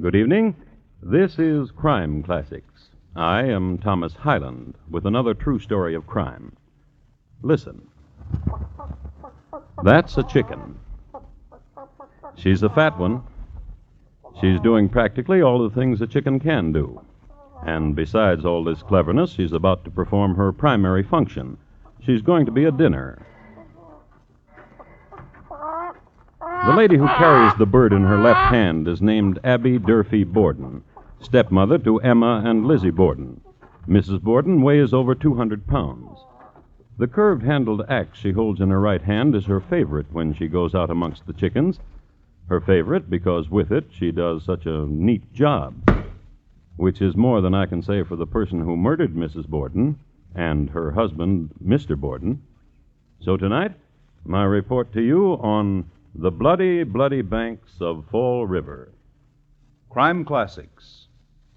Good evening. This is Crime Classics. I am Thomas Hyland with another true story of crime. Listen. That's a chicken. She's a fat one. She's doing practically all the things a chicken can do. And besides all this cleverness, she's about to perform her primary function. She's going to be a dinner. The lady who carries the bird in her left hand is named Abby Durfee Borden, stepmother to Emma and Lizzie Borden. Mrs. Borden weighs over 200 pounds. The curved handled axe she holds in her right hand is her favorite when she goes out amongst the chickens. Her favorite because with it she does such a neat job, which is more than I can say for the person who murdered Mrs. Borden and her husband, Mr. Borden. So tonight, my report to you on the bloody, bloody banks of Fall River. Crime Classics,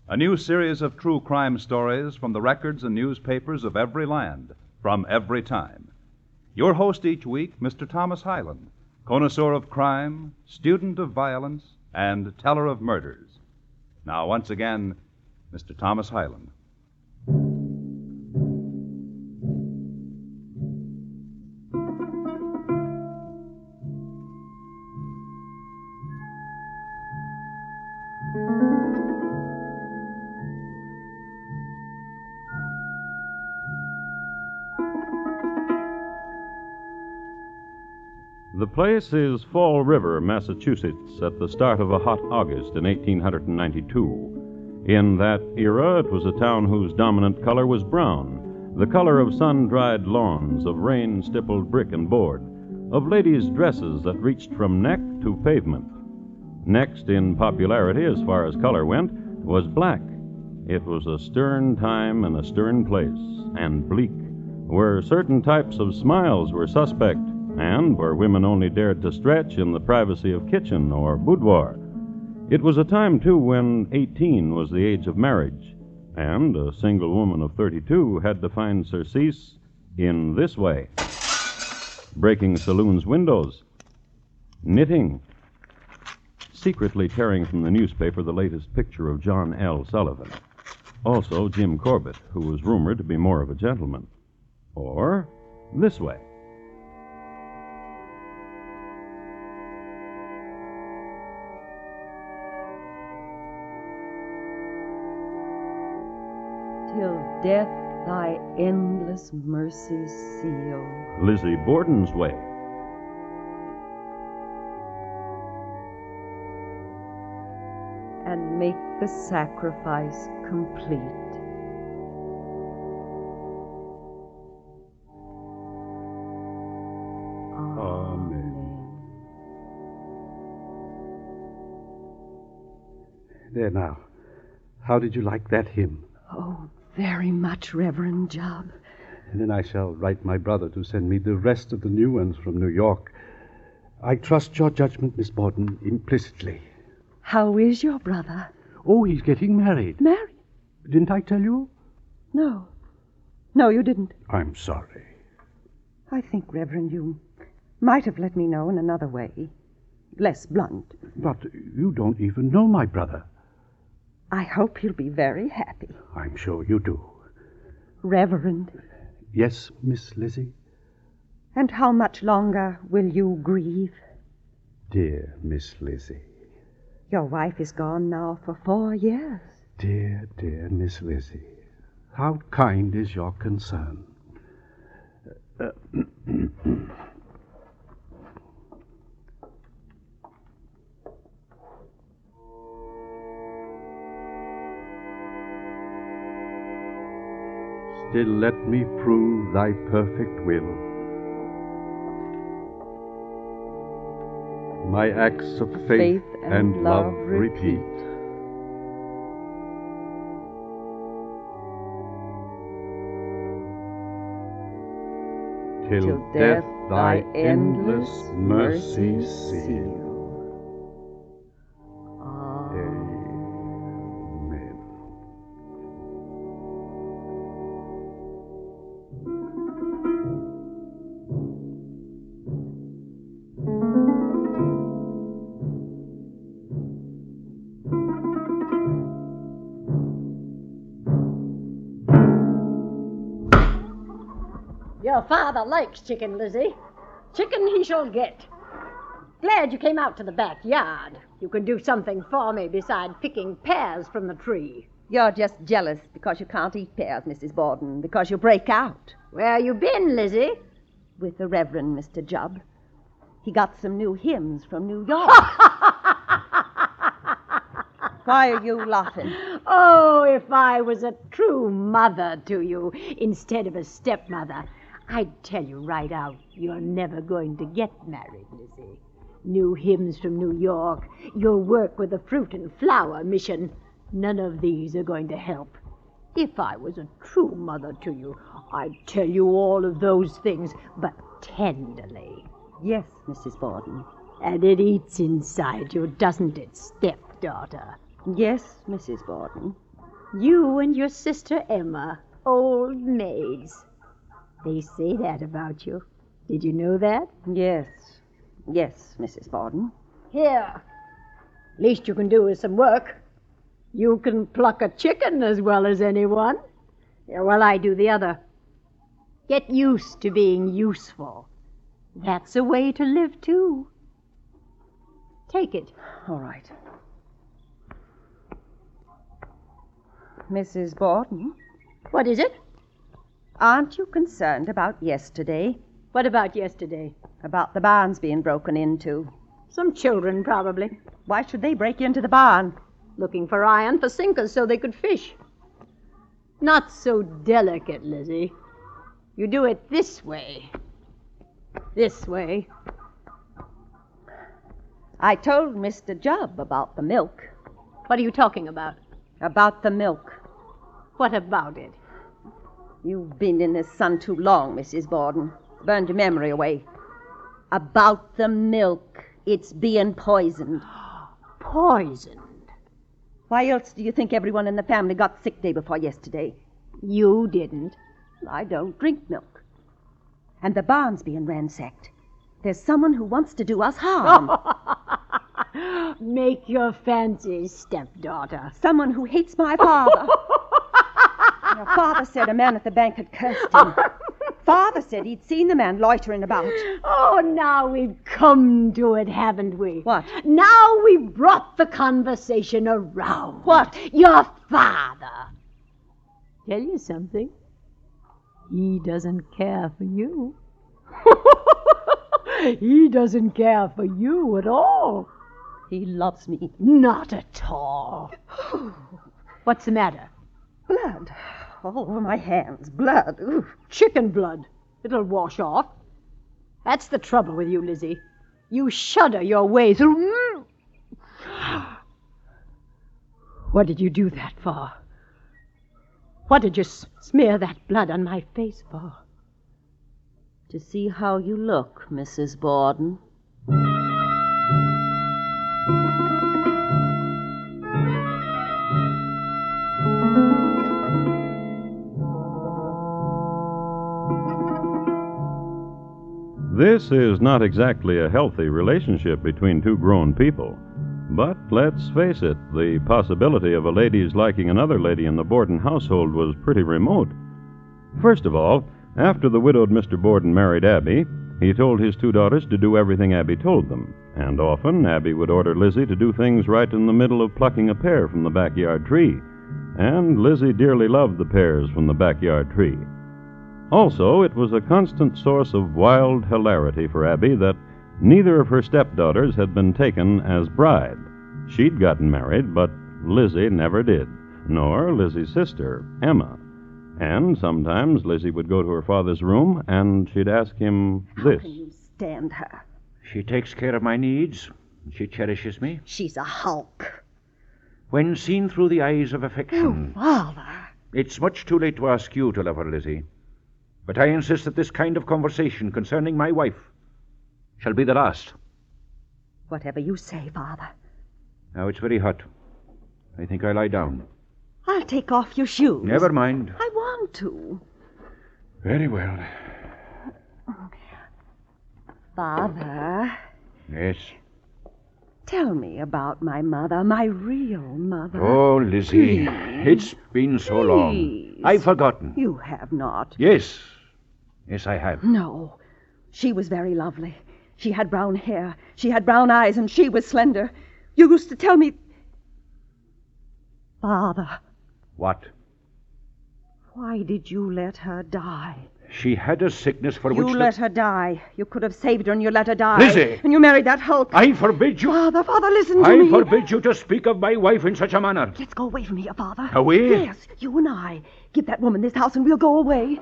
a new series of true crime stories from the records and newspapers of every land, from every time. Your host each week, Mr. Thomas Hyland, connoisseur of crime, student of violence, and teller of murders. Now, once again, Mr. Thomas Hyland. Place is Fall River, Massachusetts, at the start of a hot August in 1892. In that era, it was a town whose dominant color was brown, the color of sun dried lawns, of rain stippled brick and board, of ladies' dresses that reached from neck to pavement. Next in popularity, as far as color went, was black. It was a stern time and a stern place, and bleak, where certain types of smiles were suspect and where women only dared to stretch in the privacy of kitchen or boudoir. It was a time, too, when 18 was the age of marriage, and a single woman of 32 had to find surcease in this way breaking saloons' windows, knitting, secretly tearing from the newspaper the latest picture of John L. Sullivan. Also, Jim Corbett, who was rumored to be more of a gentleman. Or this way. Till death thy endless mercies seal. Lizzie Borden's way. and make the sacrifice complete. Amen. There now. How did you like that hymn? Very much, Reverend Jubb. And then I shall write my brother to send me the rest of the new ones from New York. I trust your judgment, Miss Borden, implicitly. How is your brother? Oh, he's getting married. Married? Didn't I tell you? No. No, you didn't. I'm sorry. I think, Reverend, you might have let me know in another way. Less blunt. But you don't even know my brother. I hope you'll be very happy. I'm sure you do. Reverend, Yes, Miss Lizzie? and how much longer will you grieve? Dear Miss Lizzie. Your wife is gone now for four years. Dear, dear Miss Lizzie. How kind is your concern. Uh, Still let me prove thy perfect will. My acts of faith, Faith and and love love repeat. repeat. Till death thy endless mercy seal. Likes chicken, Lizzie. Chicken he shall get. Glad you came out to the backyard. You can do something for me beside picking pears from the tree. You're just jealous because you can't eat pears, Mrs. Borden, because you break out. Where you been, Lizzie? With the Reverend Mr. Jubb. He got some new hymns from New York. Why are you laughing? Oh, if I was a true mother to you instead of a stepmother, I'd tell you right out you're never going to get married, Lizzie. New hymns from New York, your work with the Fruit and Flower Mission, none of these are going to help. If I was a true mother to you, I'd tell you all of those things, but tenderly. Yes, Mrs. Borden. And it eats inside you, doesn't it, stepdaughter? Yes, Mrs. Borden. You and your sister Emma, old maids. They say that about you. Did you know that? Yes. Yes, Mrs. Borden. Here. Least you can do is some work. You can pluck a chicken as well as anyone. Yeah, well, I do the other. Get used to being useful. That's a way to live, too. Take it. All right. Mrs. Borden, What is it? Aren't you concerned about yesterday? What about yesterday? About the barns being broken into? Some children, probably, Why should they break into the barn? looking for iron for sinkers so they could fish. Not so delicate, Lizzie. You do it this way. This way. I told Mr. Jubb about the milk. What are you talking about? About the milk. What about it? You've been in the sun too long, Mrs. Borden. Burned your memory away. About the milk. It's being poisoned. Poisoned? Why else do you think everyone in the family got sick day before yesterday? You didn't. I don't drink milk. And the barn's being ransacked. There's someone who wants to do us harm. Make your fancies, stepdaughter. someone who hates my father. Your father said a man at the bank had cursed him. father said he'd seen the man loitering about. Oh, now we've come to it, haven't we? What? Now we've brought the conversation around. What? Your father. Tell you something. He doesn't care for you. he doesn't care for you at all. He loves me. Not at all. What's the matter? Blood. All over my hands. Blood. Ooh. Chicken blood. It'll wash off. That's the trouble with you, Lizzie. You shudder your way through. What did you do that for? What did you s- smear that blood on my face for? To see how you look, Mrs. Borden. This is not exactly a healthy relationship between two grown people. But let's face it, the possibility of a lady's liking another lady in the Borden household was pretty remote. First of all, after the widowed Mr. Borden married Abby, he told his two daughters to do everything Abby told them, and often Abby would order Lizzie to do things right in the middle of plucking a pear from the backyard tree. And Lizzie dearly loved the pears from the backyard tree. Also, it was a constant source of wild hilarity for Abby that neither of her stepdaughters had been taken as bride. She'd gotten married, but Lizzie never did, nor Lizzie's sister, Emma. And sometimes Lizzie would go to her father's room and she'd ask him How this. can you stand her? She takes care of my needs. She cherishes me. She's a hulk. When seen through the eyes of affection. Oh, father. it's much too late to ask you to love her, Lizzie. But I insist that this kind of conversation concerning my wife shall be the last. Whatever you say, father. Now it's very hot. I think I'll lie down. I'll take off your shoes. Never mind. I want to. Very well. Father, Yes. tell me about my mother, my real mother. Oh, Lizzie, Please. it's been so long. I've forgotten. You have not. Yes. Yes, I have. No. She was very lovely. She had brown hair. She had brown eyes, and she was slender. You used to tell me. Father, What? why did you let her die? She had a sickness for You which. You let her die. You could have saved her, and you let her die. Lizzie! And you married that hulk. I forbid you. Father, Father, listen to I me. I forbid you to speak of my wife in such a manner. Let's go away from here, Father. Away? Yes, you and I. Give that woman this house, and we'll go away.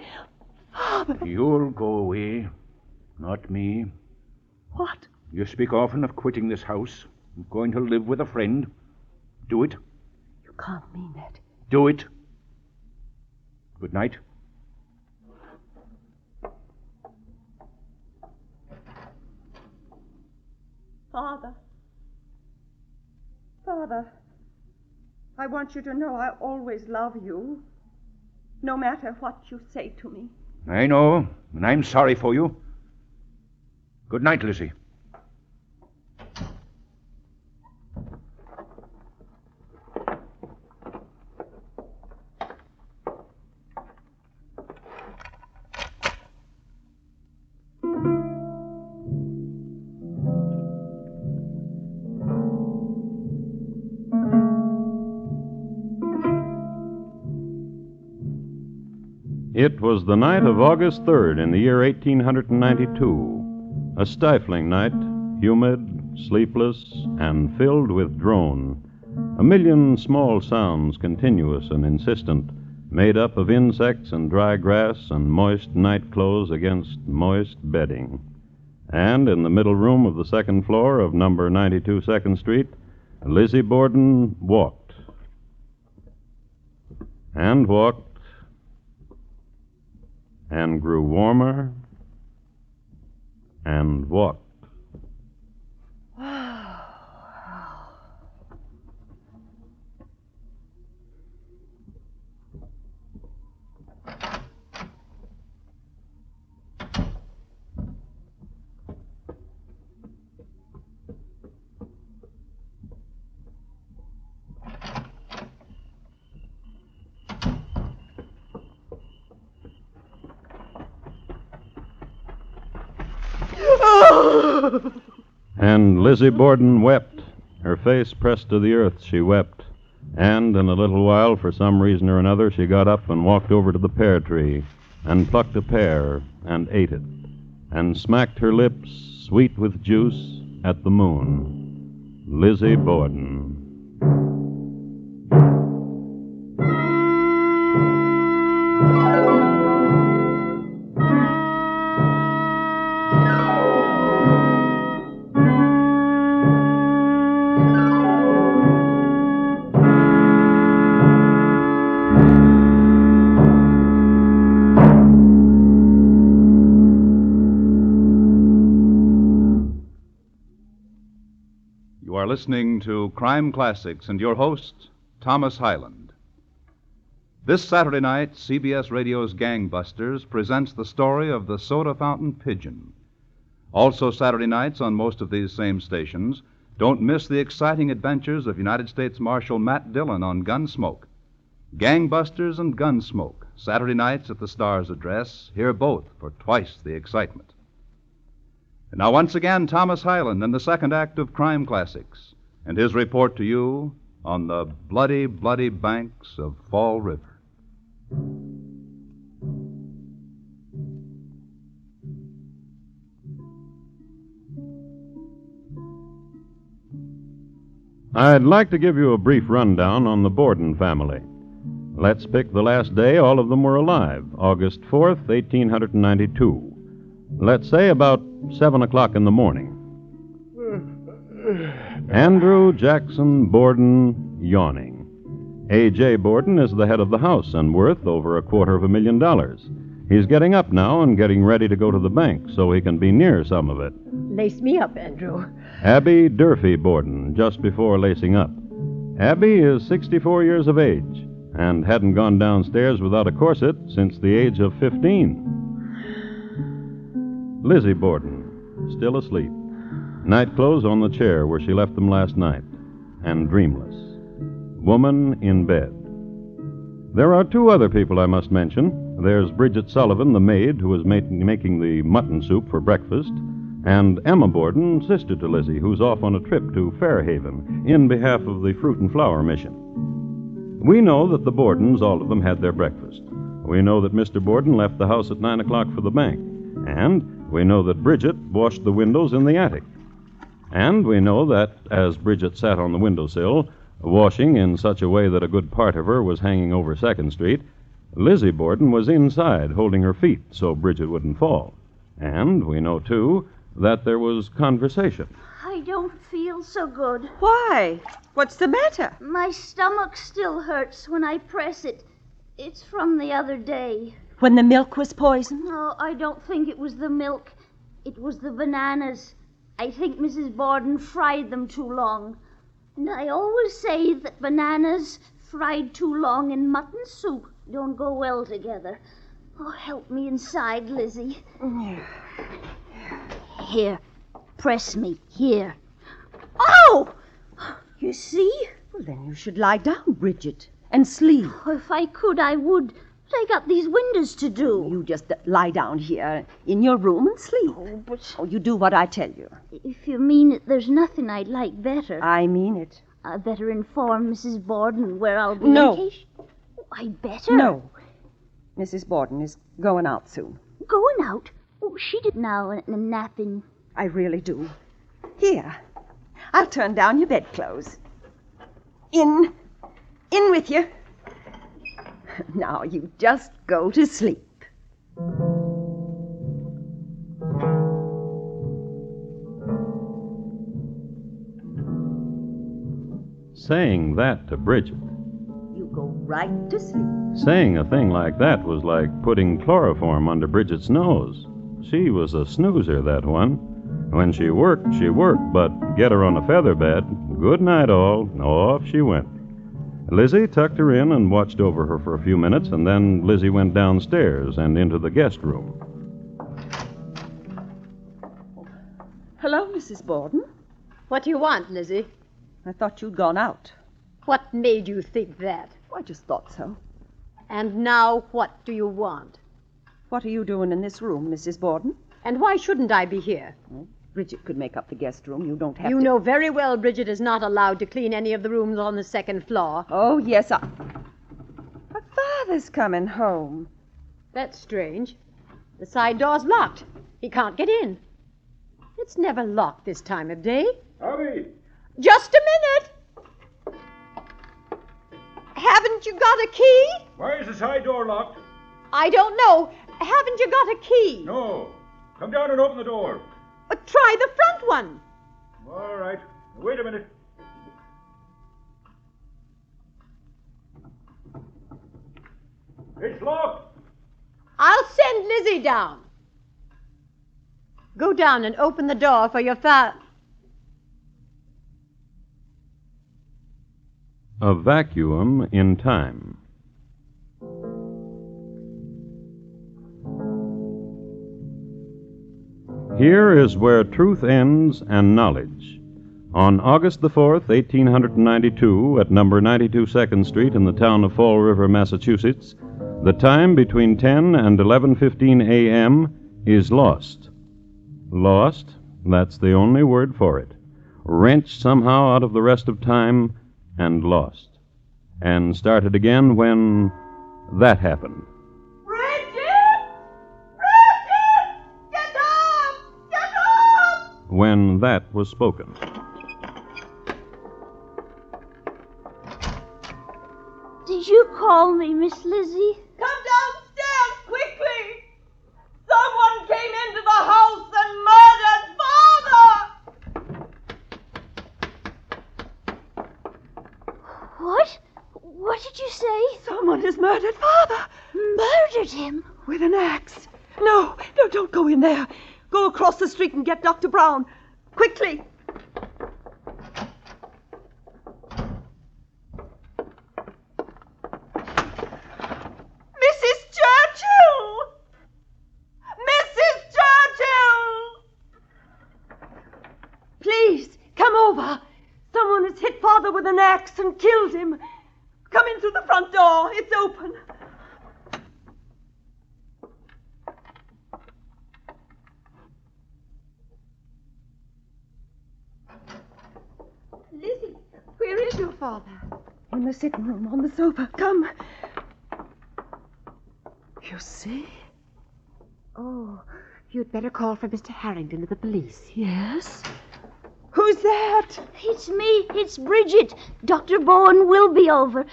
Father, You'll go away, not me. what? You speak often of quitting this house, of going to live with a friend. Do it. You can't mean that. Do it. Good night. Father. Father, I want you to know I always love you, no matter what you say to me. I know, and I'm sorry for you. Good night, Lizzie. The night of August 3rd in the year 1892. A stifling night, humid, sleepless, and filled with drone. A million small sounds, continuous and insistent, made up of insects and dry grass and moist night clothes against moist bedding. And in the middle room of the second floor of number 92 Second Street, Lizzie Borden walked. And walked and grew warmer and walked. And Lizzie Borden wept. Her face pressed to the earth, she wept. And in a little while, for some reason or another, she got up and walked over to the pear tree and plucked a pear and ate it and smacked her lips, sweet with juice, at the moon. Lizzie Borden. Listening to Crime Classics and your host, Thomas Hyland. This Saturday night, CBS Radio's Gangbusters presents the story of the soda fountain pigeon. Also, Saturday nights on most of these same stations, don't miss the exciting adventures of United States Marshal Matt Dillon on Gunsmoke. Gangbusters and Gunsmoke, Saturday nights at the Star's address, hear both for twice the excitement. And now, once again, Thomas Hyland in the second act of Crime Classics, and his report to you on the bloody, bloody banks of Fall River. I'd like to give you a brief rundown on the Borden family. Let's pick the last day all of them were alive, August 4th, 1892. Let's say about 7 o'clock in the morning. Andrew Jackson Borden, yawning. A.J. Borden is the head of the house and worth over a quarter of a million dollars. He's getting up now and getting ready to go to the bank so he can be near some of it. Lace me up, Andrew. Abby Durfee Borden, just before lacing up. Abby is 64 years of age and hadn't gone downstairs without a corset since the age of 15. Lizzie Borden, still asleep. Night clothes on the chair where she left them last night, and dreamless. Woman in bed. There are two other people I must mention There's Bridget Sullivan, the maid, who is ma- making the mutton soup for breakfast, and Emma Borden, sister to Lizzie, who's off on a trip to Fairhaven in behalf of the Fruit and Flower Mission. We know that the Bordens, all of them, had their breakfast. We know that Mr. Borden left the house at 9 o'clock for the bank. And we know that Bridget washed the windows in the attic. And we know that, as Bridget sat on the windowsill, washing in such a way that a good part of her was hanging over Second Street, Lizzie Borden was inside holding her feet so Bridget wouldn't fall. And we know, too, that there was conversation. I don't feel so good. Why? What's the matter? My stomach still hurts when I press it. It's from the other day. When the milk was poisoned? No, I don't think it was the milk. It was the bananas. I think Mrs. Borden fried them too long. And I always say that bananas fried too long in mutton soup don't go well together. Oh, help me inside, Lizzie. Here, press me. Here. Oh! You see? Well, then you should lie down, Bridget, and sleep. Oh, if I could, I would. I got these windows to do. You just uh, lie down here in your room and sleep. Oh, but Oh, you do what I tell you. if you mean it, there's nothing I'd like better. I mean it. I'd better inform Mrs. Borden where I'll be. No. Oh, I'd better. No. Mrs. Borden is going out soon. Going out? Oh, she did now and, and napping. I really do. Here. I'll turn down your bedclothes. In. In with you. Now you just go to sleep. Saying that to Bridget, You go right to sleep. saying a thing like that was like putting chloroform under Bridget's nose. She was a snoozer, that one. When she worked, she worked, but get her on a feather bed, good night all, off she went. Lizzie tucked her in and watched over her for a few minutes, and then Lizzie went downstairs and into the guest room. Hello, Mrs. Borden. What do you want, Lizzie? I thought you'd gone out. What made you think that? I just thought so. And now what do you want? What are you doing in this room, Mrs. Borden? And why shouldn't I be here? Hmm? Bridget could make up the guest room. You don't have You to. know very well Bridget is not allowed to clean any of the rooms on the second floor. Oh, yes, I. But Father's coming home. That's strange. The side door's locked. He can't get in. It's never locked this time of day. Howdy. Just a minute. Haven't you got a key? Why is the side door locked? I don't know. Haven't you got a key? No. Come down and open the door. Uh, try the front one. All right. Wait a minute. It's locked. I'll send Lizzie down. Go down and open the door for your fa. A vacuum in time. Here is where truth ends and knowledge. On August the 4th, 1892, at number 92 Second Street in the town of Fall River, Massachusetts, the time between 10 and 11:15 a.m. is lost. Lost, that's the only word for it. Wrenched somehow out of the rest of time and lost. And started again when that happened. When that was spoken. Did you call me, Miss Lizzie? Come downstairs quickly! Someone came into the house and murdered Father! What? What did you say? Someone has murdered Father Murdered him? with an axe. No, no, don't go in there. Go across the street and get Dr. Bowen. Quickly. Mrs. Churchill! Mrs. Churchill! Please, come over. Someone has hit Father with an axe and killed him. Come in through the front door. It's open. Lizzie, where is your father? In the sitting room, on the sofa. Come. You see? Oh, you'd better call for Mr. Harrington of the police. Yes? Who's that? It's me. It's Bridget. Dr. Bowen will be over.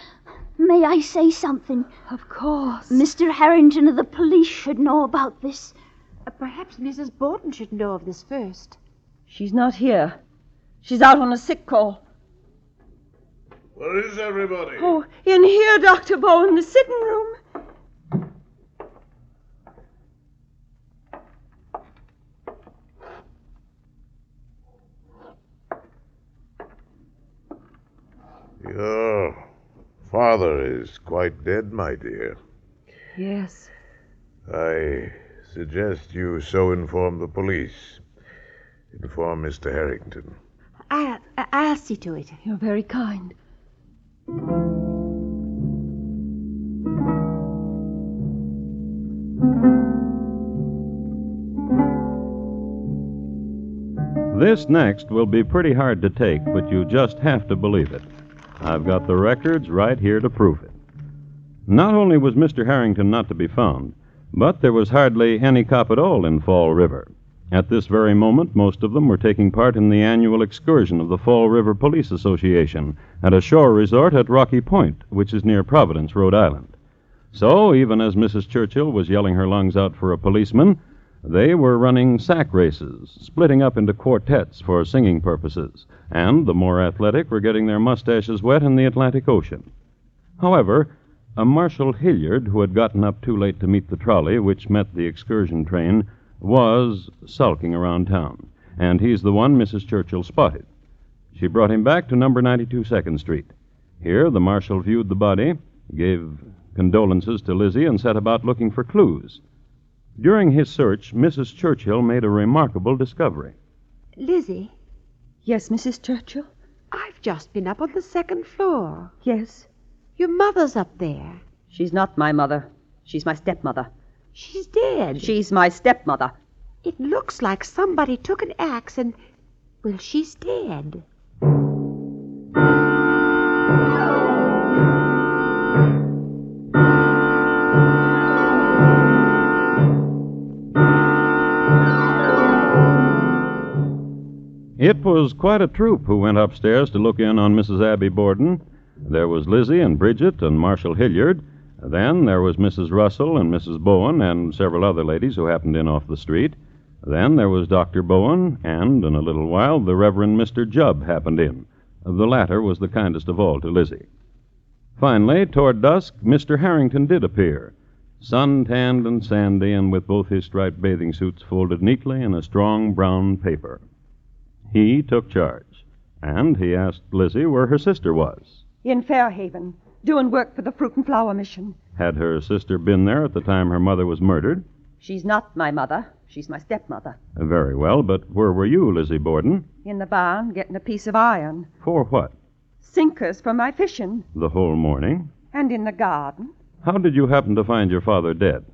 May I say something? Of course. Mr. Harrington of the police should know about this. Uh, perhaps Mrs. Borden should know of this first. She's not here. She's out on a sick call. Where is everybody? Oh, in here, Dr. Bowen, the sitting room. Your father is quite dead, my dear. Yes. I suggest you so inform the police. Inform Mr. Harrington. I, I, I'll see to it. You're very kind. This next will be pretty hard to take, but you just have to believe it. I've got the records right here to prove it. Not only was Mr. Harrington not to be found, but there was hardly any cop at all in Fall River. At this very moment, most of them were taking part in the annual excursion of the Fall River Police Association at a shore resort at Rocky Point, which is near Providence, Rhode Island. So, even as Mrs. Churchill was yelling her lungs out for a policeman, they were running sack races, splitting up into quartets for singing purposes, and the more athletic were getting their mustaches wet in the Atlantic Ocean. However, a Marshal Hilliard, who had gotten up too late to meet the trolley which met the excursion train, was sulking around town, and he's the one Mrs. Churchill spotted. She brought him back to number 92 Second Street. Here, the marshal viewed the body, gave condolences to Lizzie, and set about looking for clues. During his search, Mrs. Churchill made a remarkable discovery. Lizzie, Yes, Mrs. Churchill? I've just been up on the second floor. Yes. Your mother's up there. She's not my mother. She's my stepmother. She's dead. She's my stepmother. It looks like somebody took an axe and. Well, she's dead. It was quite a troop who went upstairs to look in on Mrs. Abby Borden. There was Lizzie and Bridget and Marshal Hilliard. Then there was Mrs. Russell and Mrs. Bowen and several other ladies who happened in off the street. Then there was Dr. Bowen, and in a little while the Reverend Mr. Jubb happened in. The latter was the kindest of all to Lizzie. Finally, toward dusk, Mr. Harrington did appear, sun tanned and sandy, and with both his striped bathing suits folded neatly in a strong brown paper. He took charge, and he asked Lizzie where her sister was. In Fairhaven, doing work for the Fruit and Flower Mission. Had her sister been there at the time her mother was murdered? She's not my mother. She's my stepmother. Uh, very well, but where were you, Lizzie Borden? In the barn, getting a piece of iron. For what? Sinkers for my fishing. The whole morning? And in the garden. How did you happen to find your father dead?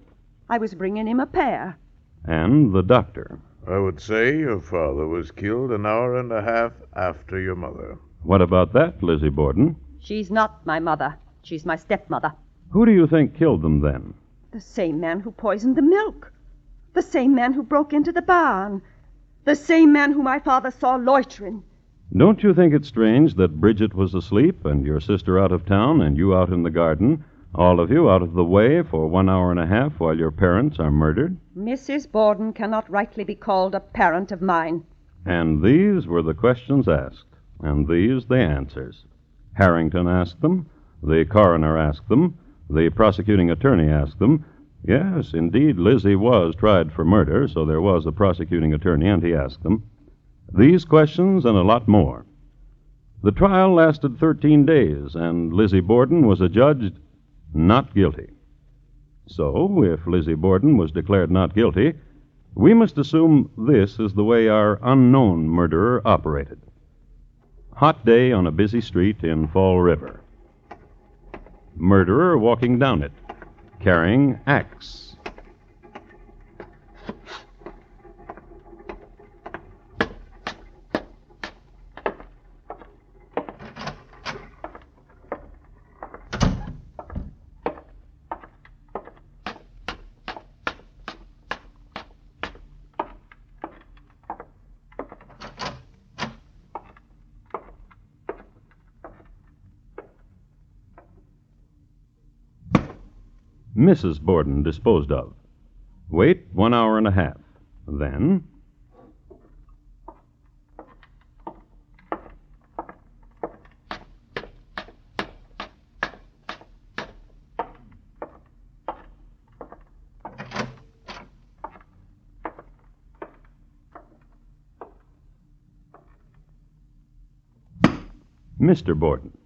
I was bringing him a pear. And the doctor? I would say your father was killed an hour and a half after your mother. What about that, Lizzie Borden? She's not my mother. She's my stepmother. Who do you think killed them then? The same man who poisoned the milk. The same man who broke into the barn. The same man who my father saw loitering. Don't you think it strange that Bridget was asleep and your sister out of town and you out in the garden, all of you out of the way for one hour and a half while your parents are murdered? Mrs. Borden cannot rightly be called a parent of mine. And these were the questions asked, and these the answers. Harrington asked them, the coroner asked them, the prosecuting attorney asked them. Yes, indeed, Lizzie was tried for murder, so there was a prosecuting attorney, and he asked them. These questions and a lot more. The trial lasted 13 days, and Lizzie Borden was adjudged not guilty. So, if Lizzie Borden was declared not guilty, we must assume this is the way our unknown murderer operated. Hot day on a busy street in Fall River. Murderer walking down it, carrying axe. Mrs. Borden disposed of. Wait one hour and a half. Then. Mr. Borden.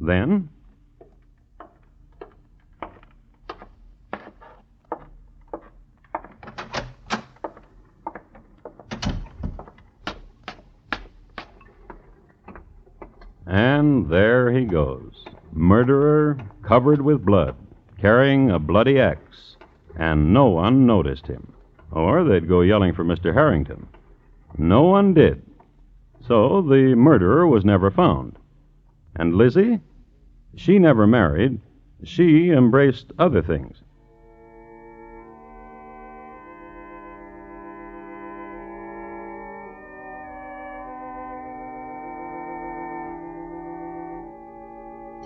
Then. And there he goes. Murderer covered with blood, carrying a bloody axe. And no one noticed him. Or they'd go yelling for Mr. Harrington. No one did. So the murderer was never found. And Lizzie? She never married. She embraced other things.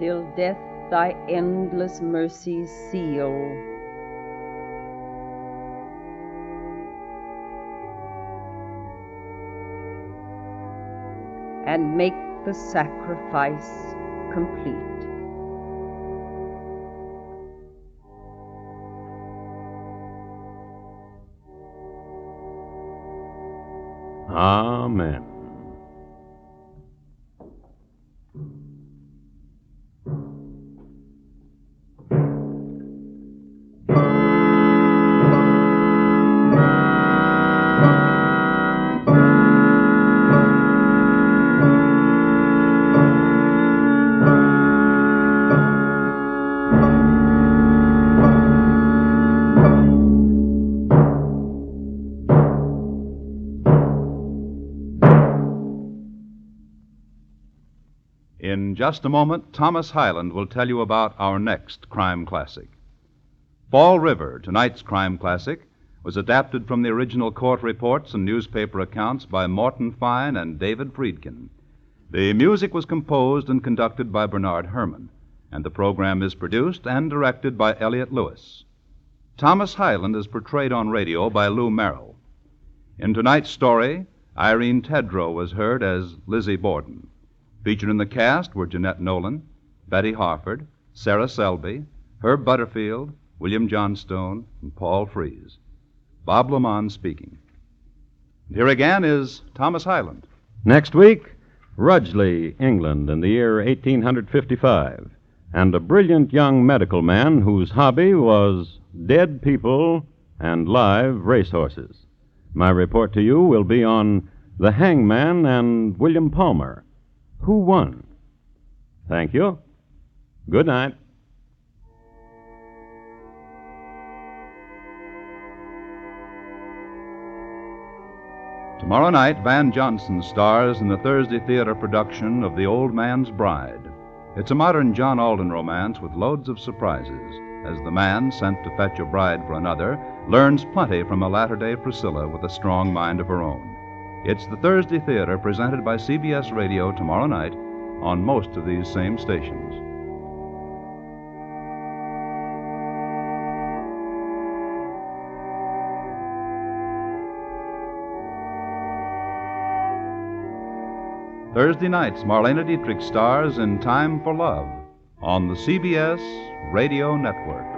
Till death thy endless mercies seal. And make the sacrifice complete. Amen. Just a moment, Thomas Hyland will tell you about our next crime classic. Fall River, tonight's crime classic, was adapted from the original court reports and newspaper accounts by Morton Fine and David Friedkin. The music was composed and conducted by Bernard Herrmann, and the program is produced and directed by Elliott Lewis. Thomas Hyland is portrayed on radio by Lou Merrill. In tonight's story, Irene Tedrow was heard as Lizzie Borden. Featured in the cast were Jeanette Nolan, Betty Harford, Sarah Selby, Herb Butterfield, William Johnstone, and Paul Frees. Bob LeMond speaking. And here again is Thomas Hyland. Next week, Rugeley, England, in the year 1855, and a brilliant young medical man whose hobby was dead people and live racehorses. My report to you will be on The Hangman and William Palmer. Who won? Thank you. Good night. Tomorrow night, Van Johnson stars in the Thursday Theater production of The Old Man's Bride. It's a modern John Alden romance with loads of surprises, as the man sent to fetch a bride for another learns plenty from a latter day Priscilla with a strong mind of her own. It's the Thursday Theater presented by CBS Radio tomorrow night on most of these same stations. Thursday nights, Marlene Dietrich stars in Time for Love on the CBS Radio Network.